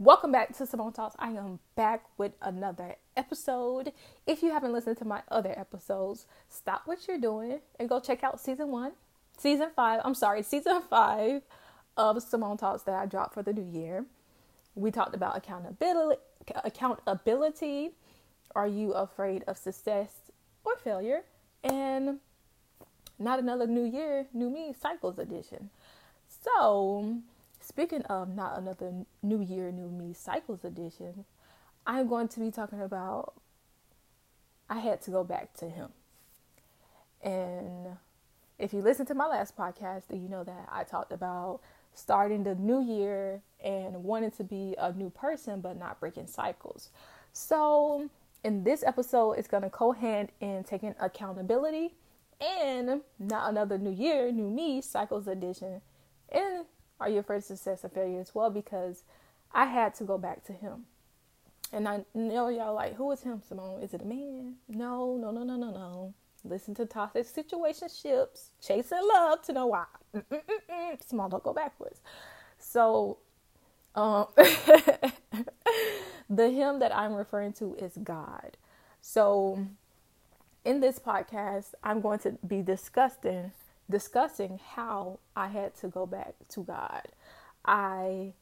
Welcome back to Simone Talks. I am back with another episode. If you haven't listened to my other episodes, stop what you're doing and go check out season one, season five. I'm sorry, season five of Simone Talks that I dropped for the new year. We talked about accountability. Accountability. Are you afraid of success or failure? And not another new year, new me cycles edition. So Speaking of not another New Year, New Me Cycles edition, I'm going to be talking about I had to go back to him. And if you listen to my last podcast, you know that I talked about starting the new year and wanting to be a new person but not breaking cycles. So, in this episode, it's going to co hand in taking accountability and not another new year, new me cycles edition. And are you afraid of success or failure as well? Because I had to go back to him. And I know y'all like, who is him, Simone? Is it a man? No, no, no, no, no, no. Listen to toxic situationships, chasing love to know why. Mm-mm-mm-mm. Simone, don't go backwards. So, um, the him that I'm referring to is God. So, in this podcast, I'm going to be discussing discussing how I had to go back to God. I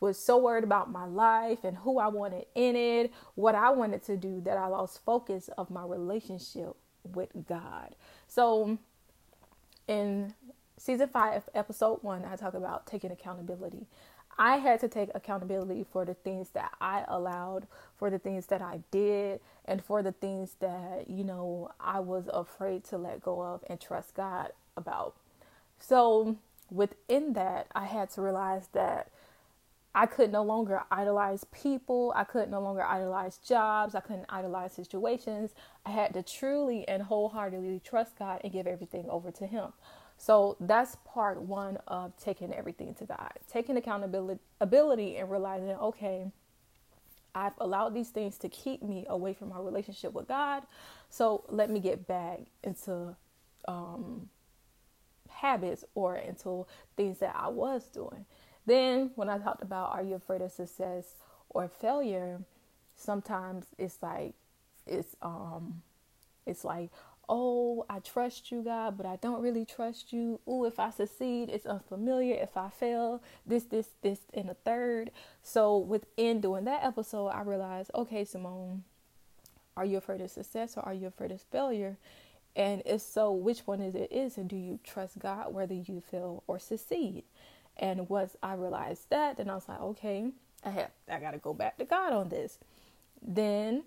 was so worried about my life and who I wanted in it, what I wanted to do, that I lost focus of my relationship with God. So, in season five, episode one, I talk about taking accountability. I had to take accountability for the things that I allowed, for the things that I did, and for the things that, you know, I was afraid to let go of and trust God about. So within that, I had to realize that I could no longer idolize people. I could no longer idolize jobs. I couldn't idolize situations. I had to truly and wholeheartedly trust God and give everything over to Him. So that's part one of taking everything to God, taking accountability ability and realizing, okay, I've allowed these things to keep me away from my relationship with God. So let me get back into um, habits or into things that I was doing. Then, when I talked about are you afraid of success or failure, sometimes it's like it's um it's like oh I trust you God, but I don't really trust you. Oh, if I succeed, it's unfamiliar. If I fail, this this this and a third. So within doing that episode, I realized okay, Simone, are you afraid of success or are you afraid of failure? And if so, which one is it is, and do you trust God whether you fail or succeed? And once I realized that, then I was like, okay, I have I gotta go back to God on this. Then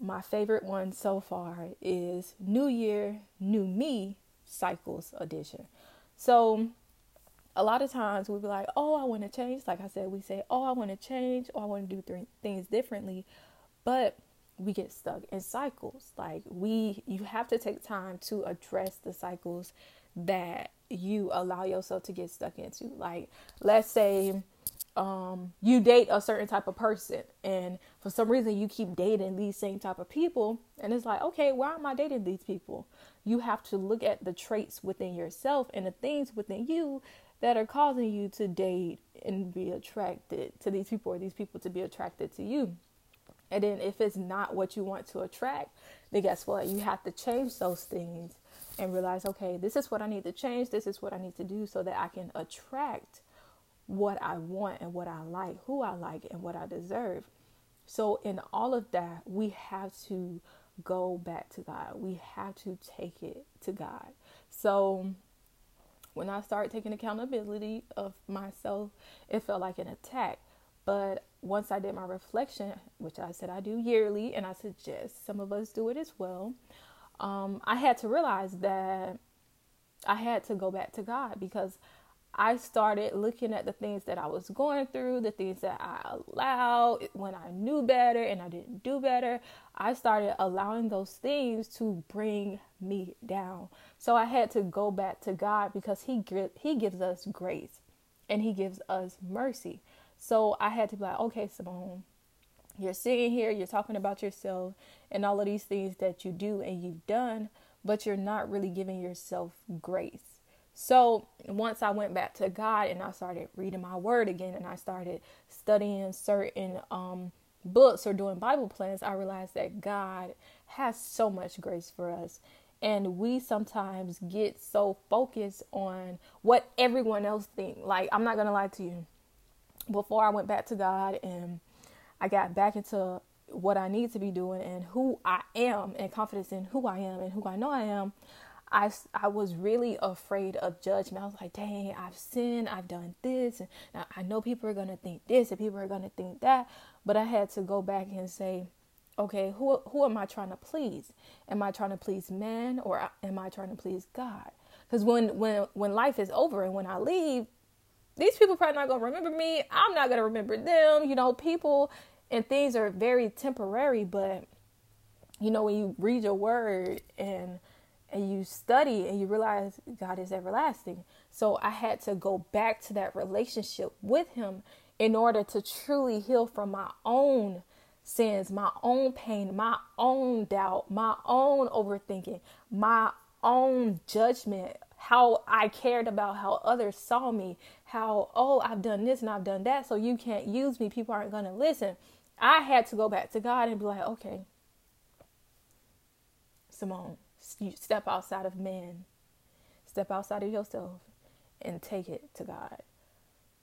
my favorite one so far is New Year, New Me Cycles Edition. So a lot of times we'll be like, oh, I want to change. Like I said, we say, oh, I want to change, or I want to do th- things differently. But we get stuck in cycles. Like we you have to take time to address the cycles that you allow yourself to get stuck into. Like let's say um, you date a certain type of person and for some reason you keep dating these same type of people and it's like okay why am i dating these people you have to look at the traits within yourself and the things within you that are causing you to date and be attracted to these people or these people to be attracted to you and then if it's not what you want to attract, then guess what? You have to change those things and realize, okay, this is what I need to change. This is what I need to do so that I can attract what I want and what I like, who I like and what I deserve. So in all of that, we have to go back to God. We have to take it to God. So when I started taking accountability of myself, it felt like an attack. But once I did my reflection, which I said I do yearly, and I suggest some of us do it as well, um, I had to realize that I had to go back to God because I started looking at the things that I was going through, the things that I allowed when I knew better and I didn't do better. I started allowing those things to bring me down. So I had to go back to God because he he gives us grace and he gives us mercy. So I had to be like, okay, Simone, you're sitting here, you're talking about yourself and all of these things that you do and you've done, but you're not really giving yourself grace. So once I went back to God and I started reading my word again and I started studying certain um, books or doing Bible plans, I realized that God has so much grace for us. And we sometimes get so focused on what everyone else thinks. Like, I'm not going to lie to you. Before I went back to God and I got back into what I need to be doing and who I am and confidence in who I am and who I know I am, I, I was really afraid of judgment. I was like, dang, I've sinned, I've done this, and I know people are gonna think this and people are gonna think that. But I had to go back and say, okay, who who am I trying to please? Am I trying to please man or uh, am I trying to please God? Because when when when life is over and when I leave, these people probably not gonna remember me. I'm not gonna remember them. You know, people and things are very temporary, but you know when you read your word and and you study and you realize God is everlasting. So I had to go back to that relationship with Him in order to truly heal from my own sins, my own pain, my own doubt, my own overthinking, my own judgment, how I cared about how others saw me, how, oh, I've done this and I've done that, so you can't use me. People aren't going to listen. I had to go back to God and be like, okay, Simone, you step outside of man, step outside of yourself, and take it to God.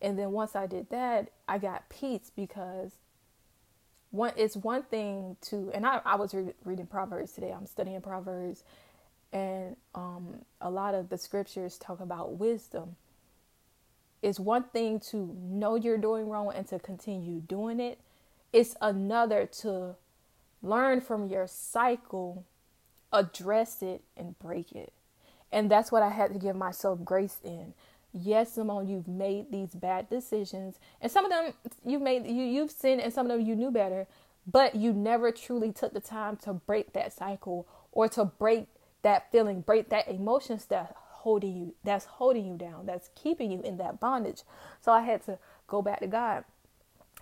And then once I did that, I got peace because one it's one thing to and I, I was re- reading Proverbs today. I'm studying Proverbs, and um, a lot of the scriptures talk about wisdom. It's one thing to know you're doing wrong and to continue doing it. It's another to learn from your cycle address it and break it. And that's what I had to give myself grace in. Yes, Simone, you've made these bad decisions, and some of them you've made you you've sinned, and some of them you knew better, but you never truly took the time to break that cycle or to break that feeling, break that emotions that holding you, that's holding you down, that's keeping you in that bondage. So I had to go back to God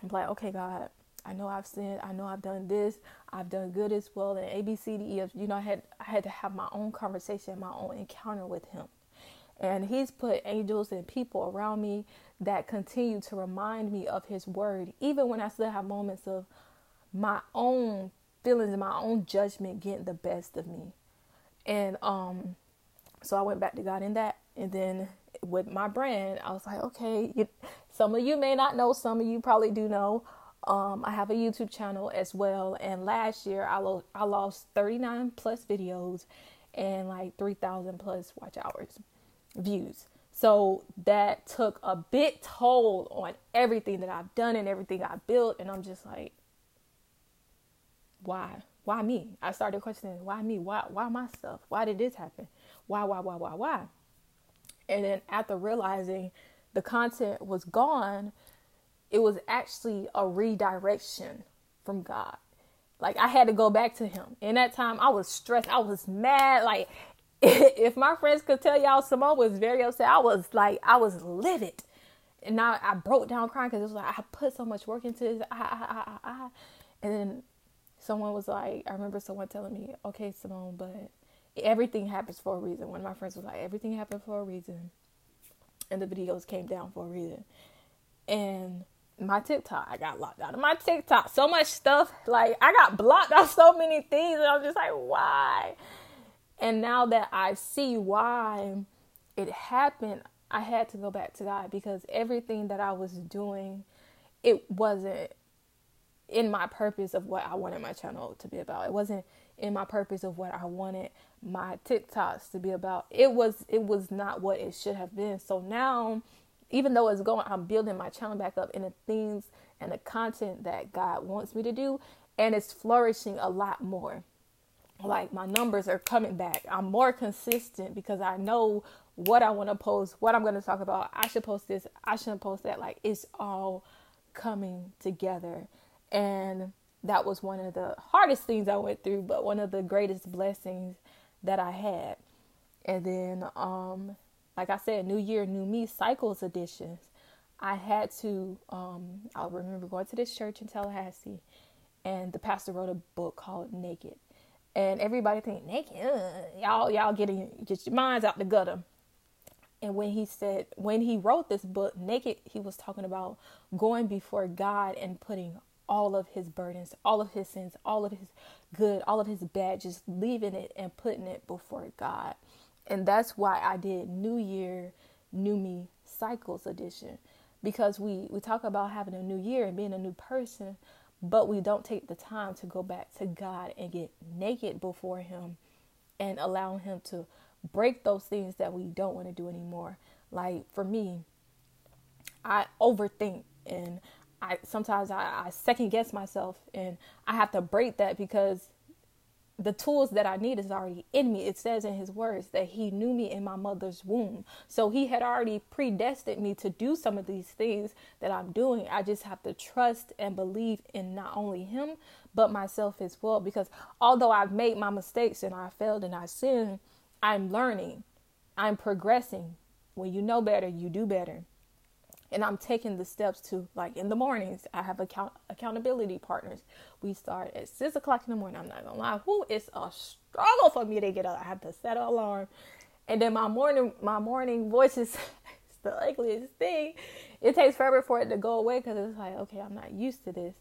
and like, okay, God, I know I've sinned. I know I've done this. I've done good as well. And A, B, C, D, E, F. You know, I had I had to have my own conversation, my own encounter with Him. And He's put angels and people around me that continue to remind me of His word, even when I still have moments of my own feelings and my own judgment getting the best of me. And um, so I went back to God in that, and then with my brand, I was like, okay, you, some of you may not know, some of you probably do know. Um, I have a YouTube channel as well, and last year I, lo- I lost 39 plus videos and like 3,000 plus watch hours views. So that took a big toll on everything that I've done and everything I built, and I'm just like, why? Why me? I started questioning, why me? Why why my stuff? Why did this happen? Why, why, why, why, why? And then after realizing the content was gone, it was actually a redirection from God. Like I had to go back to him. In that time, I was stressed. I was mad. Like if my friends could tell y'all, Simone was very upset. I was like, I was livid, and now I broke down crying because it was like I put so much work into this. I, I, I, I. And then someone was like, I remember someone telling me, "Okay, Simone, but everything happens for a reason." One of my friends was like, "Everything happened for a reason," and the videos came down for a reason, and my TikTok. I got locked out of my TikTok. So much stuff. Like I got blocked out so many things. And I'm just like, why? And now that I see why it happened, I had to go back to God because everything that I was doing, it wasn't in my purpose of what I wanted my channel to be about. It wasn't in my purpose of what I wanted my TikToks to be about. It was it was not what it should have been. So now even though it's going, I'm building my channel back up in the things and the content that God wants me to do, and it's flourishing a lot more. Like my numbers are coming back. I'm more consistent because I know what I want to post, what I'm going to talk about. I should post this, I shouldn't post that. Like it's all coming together. And that was one of the hardest things I went through, but one of the greatest blessings that I had. And then um like I said, New Year, New Me Cycles editions. I had to, um, I remember going to this church in Tallahassee, and the pastor wrote a book called Naked. And everybody think naked, uh, y'all, y'all getting get your minds out the gutter. And when he said, when he wrote this book, Naked, he was talking about going before God and putting all of his burdens, all of his sins, all of his good, all of his bad, just leaving it and putting it before God. And that's why I did New Year, New Me Cycles Edition. Because we, we talk about having a new year and being a new person, but we don't take the time to go back to God and get naked before Him and allow Him to break those things that we don't want to do anymore. Like for me, I overthink and I sometimes I, I second guess myself and I have to break that because the tools that I need is already in me. It says in his words that he knew me in my mother's womb. So he had already predestined me to do some of these things that I'm doing. I just have to trust and believe in not only him, but myself as well. Because although I've made my mistakes and I failed and I sinned, I'm learning, I'm progressing. When you know better, you do better. And I'm taking the steps to, like in the mornings, I have account accountability partners. We start at six o'clock in the morning. I'm not gonna lie, who is a struggle for me to get up. I have to set an alarm, and then my morning my morning voice is the ugliest thing. It takes forever for it to go away because it's like, okay, I'm not used to this.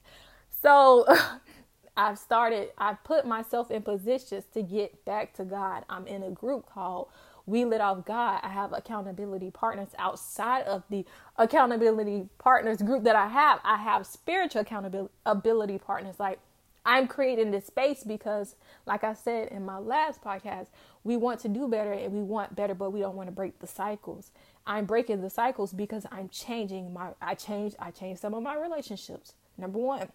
So I've started, I've put myself in positions to get back to God. I'm in a group called We Lit Off God. I have accountability partners outside of the accountability partners group that I have. I have spiritual accountability partners. Like I'm creating this space because, like I said in my last podcast, we want to do better and we want better, but we don't want to break the cycles. I'm breaking the cycles because I'm changing my, I changed, I changed some of my relationships. Number one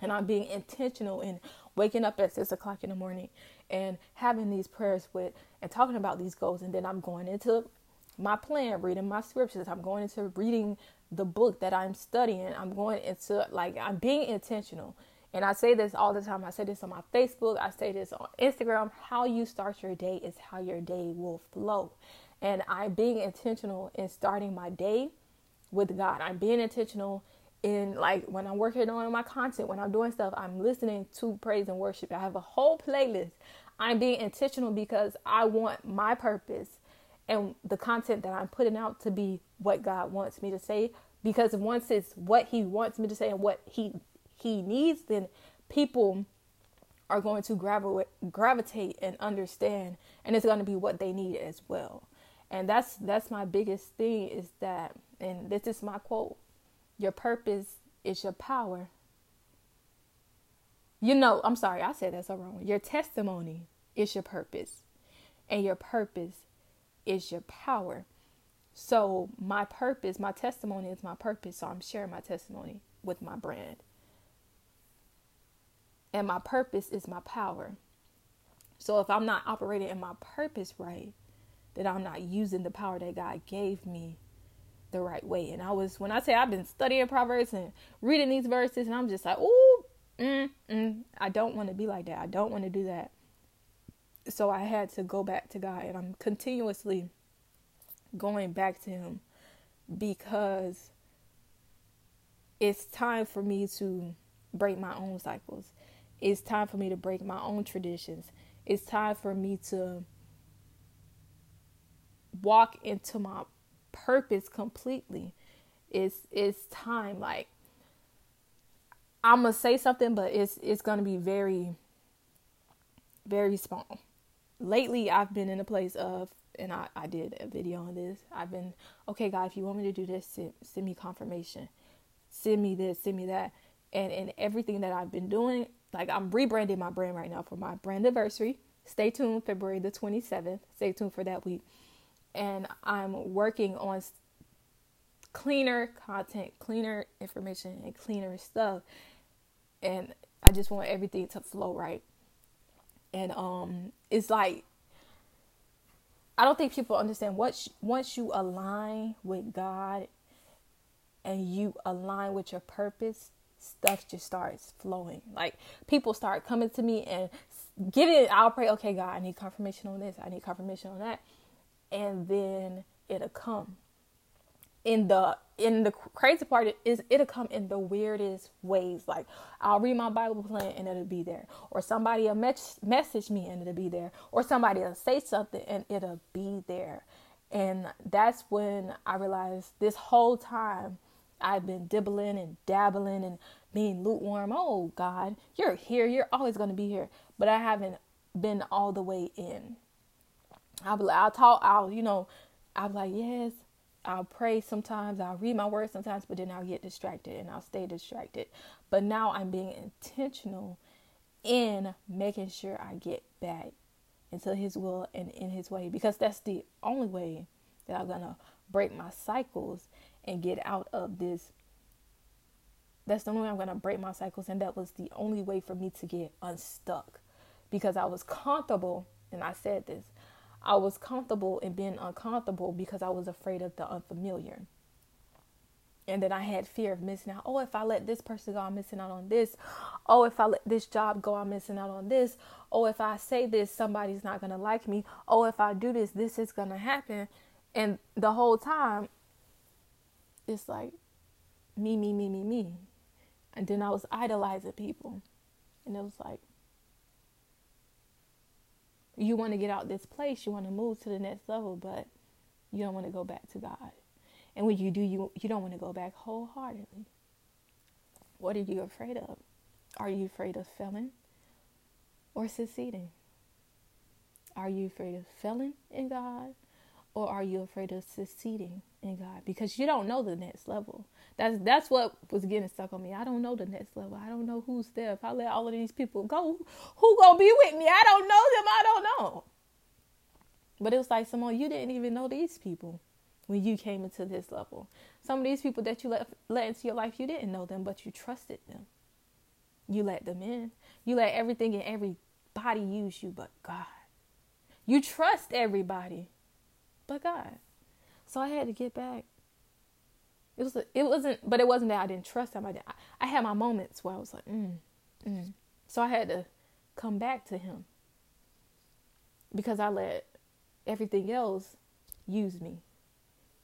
and I'm being intentional in waking up at six o'clock in the morning and having these prayers with and talking about these goals. And then I'm going into my plan, reading my scriptures. I'm going into reading the book that I'm studying. I'm going into like, I'm being intentional. And I say this all the time. I say this on my Facebook. I say this on Instagram. How you start your day is how your day will flow. And I'm being intentional in starting my day with God. I'm being intentional in like when I'm working on my content, when I'm doing stuff, I'm listening to praise and worship. I have a whole playlist. I'm being intentional because I want my purpose and the content that I'm putting out to be what God wants me to say. Because once it's what He wants me to say and what He He needs, then people are going to gravitate gravitate and understand, and it's going to be what they need as well. And that's that's my biggest thing is that, and this is my quote your purpose is your power. You know, I'm sorry, I said that so wrong. Your testimony is your purpose, and your purpose is your power. So, my purpose, my testimony is my purpose. So, I'm sharing my testimony with my brand. And my purpose is my power. So, if I'm not operating in my purpose right, then I'm not using the power that God gave me the right way. And I was, when I say I've been studying Proverbs and reading these verses, and I'm just like, ooh, mm, mm, I don't want to be like that. I don't want to do that. So I had to go back to God, and I'm continuously going back to Him because it's time for me to break my own cycles. It's time for me to break my own traditions. It's time for me to walk into my purpose completely. It's it's time. Like I'm gonna say something, but it's it's gonna be very very small. Lately, I've been in a place of, and I, I did a video on this. I've been okay, God. If you want me to do this, send, send me confirmation. Send me this. Send me that. And and everything that I've been doing, like I'm rebranding my brand right now for my brand anniversary. Stay tuned, February the 27th. Stay tuned for that week and I'm working on cleaner content, cleaner information, and cleaner stuff. And I just want everything to flow right. And um, it's like I don't think people understand what once you align with God and you align with your purpose, stuff just starts flowing. Like people start coming to me and giving. I'll pray, okay, God, I need confirmation on this. I need confirmation on that and then it'll come in the in the crazy part is it'll come in the weirdest ways like i'll read my bible plan and it'll be there or somebody will mess- message me and it'll be there or somebody will say something and it'll be there And that's when I realized this whole time I've been dibbling and dabbling and being lukewarm. Oh God, you're here. You're always going to be here. But I haven't been all the way in. I'll be like, I'll talk, I'll, you know, I'll be like, yes, I'll pray sometimes, I'll read my word sometimes, but then I'll get distracted and I'll stay distracted. But now I'm being intentional in making sure I get back into His will and in His way because that's the only way that I'm to break my cycles and get out of this. That's the only way I'm to break my cycles. And that was the only way for me to get unstuck because I was comfortable. And I said this I was comfortable in being uncomfortable because I was afraid of the unfamiliar. And then I had fear of missing out. Oh, if I let this person go, I'm missing out on this. Oh, if I let this job go, I'm missing out on this. Oh, if I say this, somebody's not going to like me. Oh, if I do this, this is going to happen. And the whole time, it's like me, me, me, me, me. And then I was idolizing people. And it was like, you want to get out this place, you want to move to the next level, but you don't want to go back to God. And when you do, you you don't want to go back wholeheartedly. What are you afraid of? Are you afraid of failing or succeeding? Are you afraid of failing in God or are you afraid of succeeding in God? Because you don't know the next level. That's that's what was getting stuck on me. I don't know the next level. I don't know who's there. If I let all of these people go, who gonna be with me? I don't know them. I don't know. But it was like, Simone, you didn't even know these people when you came into this level. Some of these people that you let let into your life, you didn't know them, but you trusted them. You let them in. You let everything and everybody use you, but God. You trust everybody, but God. So I had to get back it was it wasn't, but it wasn't that I didn't trust him. I did, I, had my moments where I was like, mm, mm. so I had to come back to him because I let everything else use me,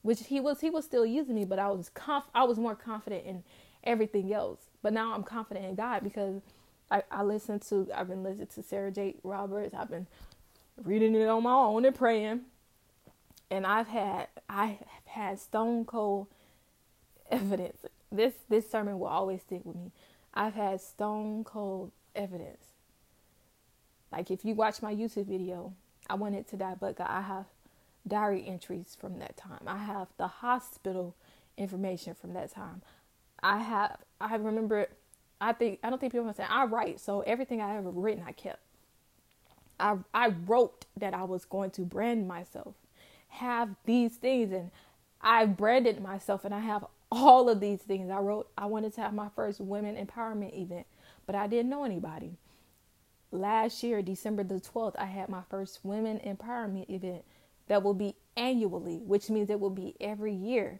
which he was he was still using me, but I was conf- I was more confident in everything else. But now I'm confident in God because I, I listen to I've been listening to Sarah Jakes Roberts. I've been reading it on my own and praying, and I've had I have had stone cold evidence. This this sermon will always stick with me. I've had stone cold evidence. Like if you watch my YouTube video, I wanted to die, but God, I have diary entries from that time. I have the hospital information from that time. I have I remember I think I don't think people understand I write, so everything I ever written I kept. I I wrote that I was going to brand myself, have these things, and I branded myself, and I have all of these things. I wrote, I wanted to have my first women empowerment event, but I didn't know anybody. Last year, December the 12th, I had my first women empowerment event that will be annually, which means it will be every year.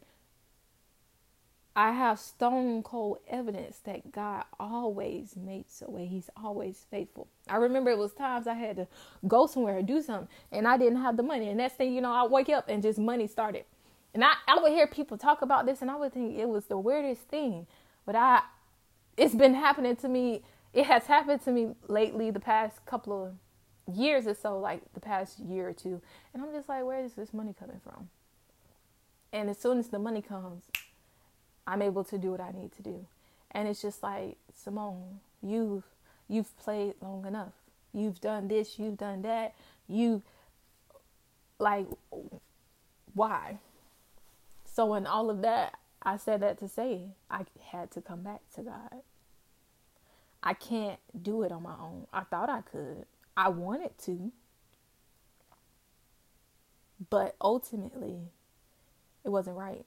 I have stone cold evidence that God always makes a way. He's always faithful. I remember it was times I had to go somewhere or do something and I didn't have the money. And next thing you know, I wake up and just money started and I, I would hear people talk about this and I would think it was the weirdest thing. But I it's been happening to me. It has happened to me lately the past couple of years or so, like the past year or two. And I'm just like, where is this money coming from? And as soon as the money comes, I'm able to do what I need to do. And it's just like, Simone, you've you've played long enough. You've done this, you've done that. You like why? So, in all of that, I said that to say I had to come back to God. I can't do it on my own. I thought I could, I wanted to. But ultimately, it wasn't right.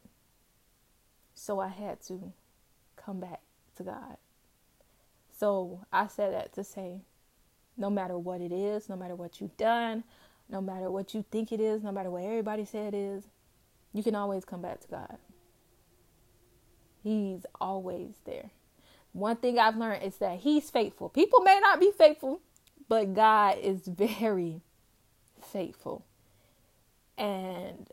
So I had to come back to God. So I said that to say no matter what it is, no matter what you've done, no matter what you think it is, no matter what everybody said it is, you can always come back to God. He's always there. One thing I've learned is that He's faithful. People may not be faithful, but God is very faithful. And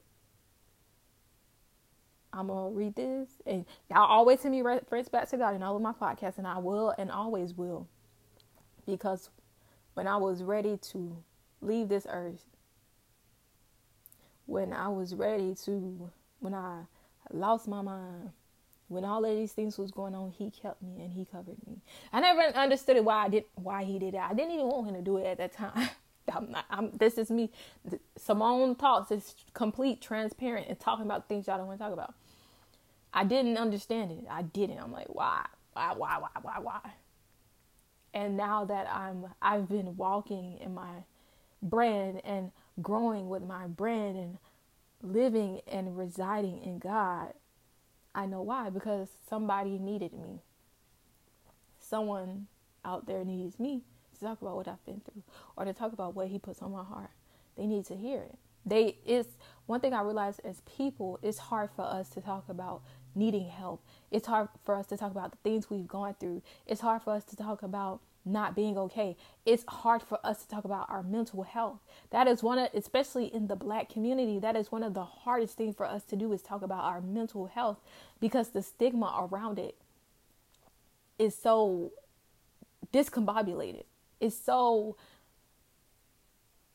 I'm gonna read this, and y'all always send me reference back to God in all of my podcasts, and I will and always will, because when I was ready to leave this earth, when I was ready to, when I lost my mind, when all of these things was going on, he kept me and he covered me. I never understood why I did why he did it. I didn't even want him to do it at that time. I'm not, I'm, this is me. Simone Talks is complete transparent and talking about things y'all don't want to talk about. I didn't understand it. I didn't. I'm like, why, why, why, why, why, why? And now that I'm, I've been walking in my brand and growing with my brand and living and residing in God, I know why. Because somebody needed me. Someone out there needs me to talk about what I've been through or to talk about what he puts on my heart. They need to hear it. They it's one thing I realize as people, it's hard for us to talk about needing help. It's hard for us to talk about the things we've gone through. It's hard for us to talk about not being okay. It's hard for us to talk about our mental health. That is one of especially in the black community, that is one of the hardest things for us to do is talk about our mental health because the stigma around it is so discombobulated It's so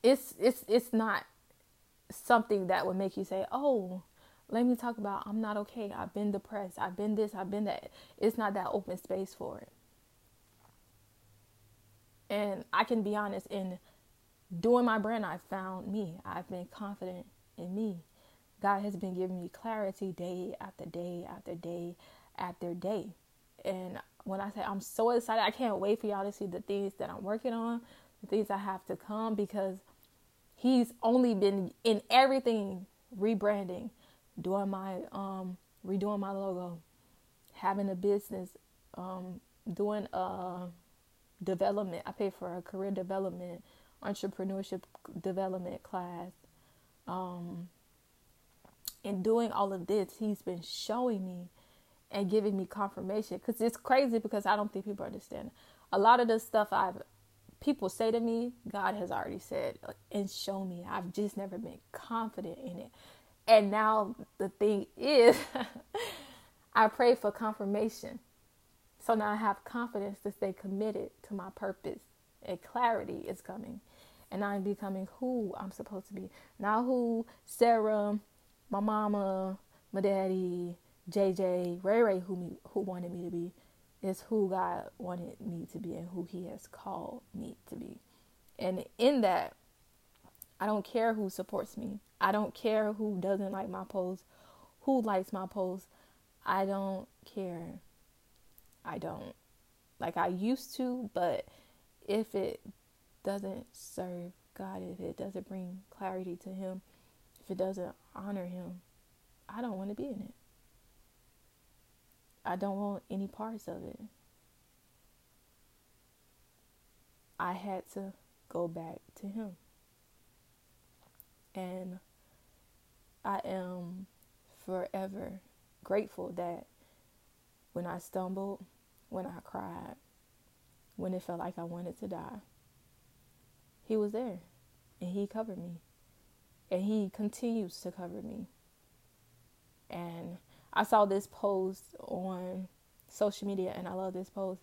it's it's it's not something that would make you say, "Oh, let me talk about I'm not okay. I've been depressed. I've been this, I've been that." It's not that open space for it. And I can be honest in doing my brand, I found me. I've been confident in me. God has been giving me clarity day after day after day after day. And when I say I'm so excited, I can't wait for y'all to see the things that I'm working on, the things I have to come because he's only been in everything rebranding, doing my um redoing my logo, having a business, um doing a development. I pay for a career development, entrepreneurship development class. Um in doing all of this, he's been showing me and giving me confirmation because it's crazy because I don't think people understand. A lot of the stuff I've people say to me, God has already said and shown me. I've just never been confident in it. And now the thing is, I pray for confirmation. So now I have confidence to stay committed to my purpose. And clarity is coming. And I'm becoming who I'm supposed to be. Not who Sarah, my mama, my daddy, JJ, Ray Ray, who me, who wanted me to be, is who God wanted me to be and who He has called me to be. And in that, I don't care who supports me. I don't care who doesn't like my post, who likes my post. I don't care. I don't. Like I used to, but if it doesn't serve God, if it doesn't bring clarity to Him, if it doesn't honor Him, I don't want to be in it. I don't want any parts of it. I had to go back to him. And I am forever grateful that when I stumbled, when I cried, when it felt like I wanted to die, he was there and he covered me. And he continues to cover me. And I saw this post on social media and I love this post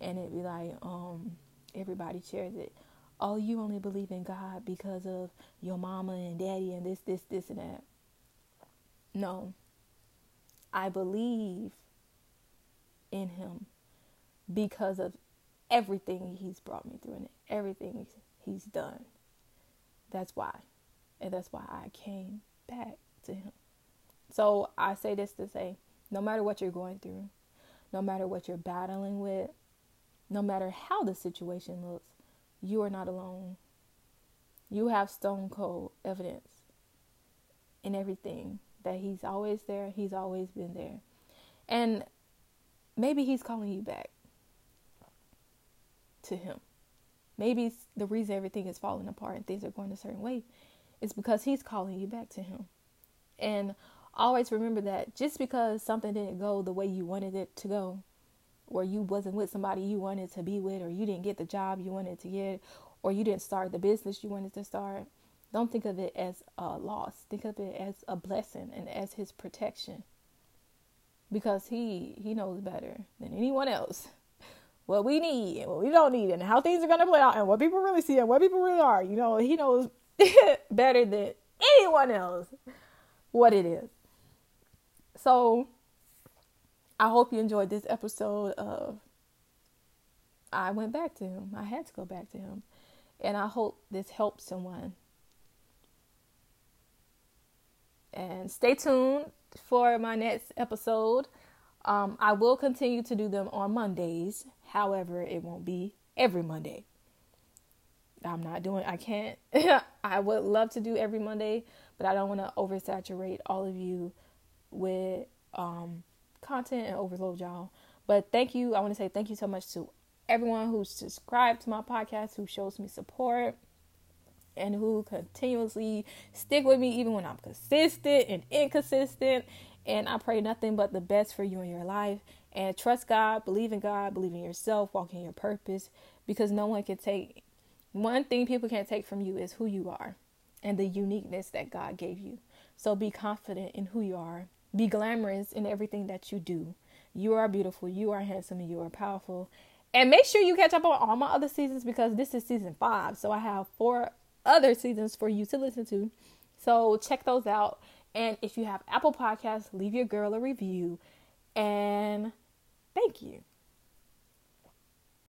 and it'd be like, um, everybody shares it. Oh, you only believe in God because of your mama and daddy and this, this, this and that. No. I believe in him because of everything he's brought me through and everything he's done. That's why. And that's why I came back to him. So I say this to say no matter what you're going through, no matter what you're battling with, no matter how the situation looks, you are not alone. You have stone cold evidence in everything that He's always there, He's always been there. And maybe He's calling you back to Him. Maybe the reason everything is falling apart and things are going a certain way is because He's calling you back to Him. And always remember that just because something didn't go the way you wanted it to go, or you wasn't with somebody you wanted to be with, or you didn't get the job you wanted to get, or you didn't start the business you wanted to start, don't think of it as a loss. Think of it as a blessing and as his protection. Because he he knows better than anyone else what we need and what we don't need and how things are gonna play out and what people really see and what people really are. You know, he knows better than anyone else what it is. So I hope you enjoyed this episode of I went back to him. I had to go back to him. And I hope this helps someone. And stay tuned for my next episode. Um, I will continue to do them on Mondays. However, it won't be every Monday. I'm not doing I can't I would love to do every Monday, but I don't want to oversaturate all of you with um, content and overload y'all. But thank you. I want to say thank you so much to everyone who's subscribed to my podcast, who shows me support, and who continuously stick with me even when I'm consistent and inconsistent. And I pray nothing but the best for you in your life. And trust God, believe in God, believe in yourself, walk in your purpose, because no one can take one thing people can't take from you is who you are and the uniqueness that God gave you. So be confident in who you are. Be glamorous in everything that you do. You are beautiful, you are handsome, and you are powerful. And make sure you catch up on all my other seasons because this is season five. So I have four other seasons for you to listen to. So check those out. And if you have Apple Podcasts, leave your girl a review. And thank you.